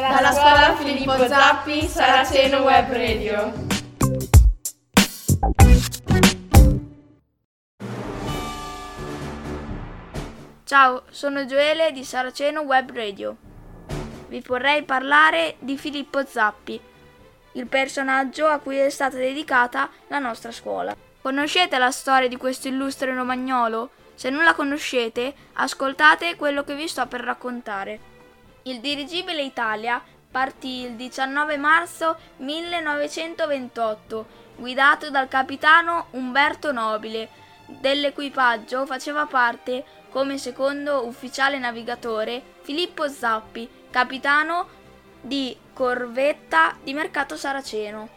Dalla scuola Filippo Zappi, Saraceno Web Radio. Ciao, sono Gioele di Saraceno Web Radio. Vi vorrei parlare di Filippo Zappi, il personaggio a cui è stata dedicata la nostra scuola. Conoscete la storia di questo illustre romagnolo? Se non la conoscete, ascoltate quello che vi sto per raccontare. Il dirigibile Italia partì il 19 marzo 1928, guidato dal capitano Umberto Nobile. Dell'equipaggio faceva parte, come secondo ufficiale navigatore, Filippo Zappi, capitano di corvetta di mercato saraceno.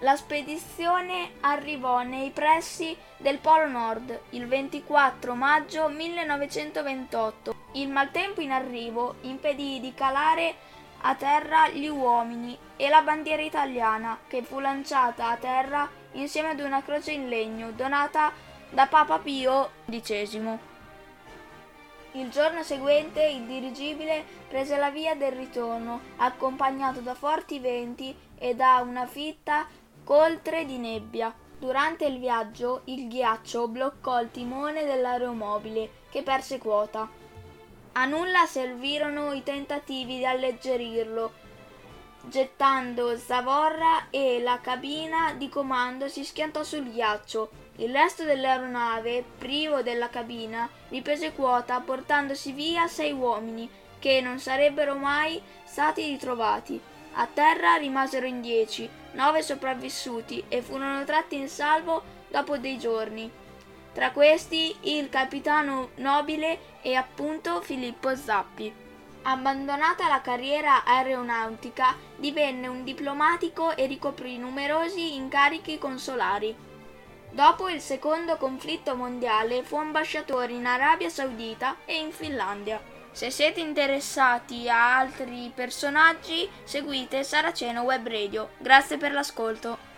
La spedizione arrivò nei pressi del Polo Nord il 24 maggio 1928. Il maltempo in arrivo impedì di calare a terra gli uomini e la bandiera italiana, che fu lanciata a terra insieme ad una croce in legno donata da Papa Pio XI. Il giorno seguente il dirigibile prese la via del ritorno, accompagnato da forti venti e da una fitta coltre di nebbia. Durante il viaggio il ghiaccio bloccò il timone dell'aeromobile, che perse quota. A nulla servirono i tentativi di alleggerirlo, gettando zavorra e la cabina di comando si schiantò sul ghiaccio. Il resto dell'aeronave, privo della cabina, riprese quota portandosi via sei uomini che non sarebbero mai stati ritrovati. A terra rimasero in dieci, nove sopravvissuti e furono tratti in salvo dopo dei giorni. Tra questi il capitano nobile e appunto Filippo Zappi. Abbandonata la carriera aeronautica, divenne un diplomatico e ricoprì numerosi incarichi consolari. Dopo il secondo conflitto mondiale fu ambasciatore in Arabia Saudita e in Finlandia. Se siete interessati a altri personaggi, seguite Saraceno Web Radio. Grazie per l'ascolto.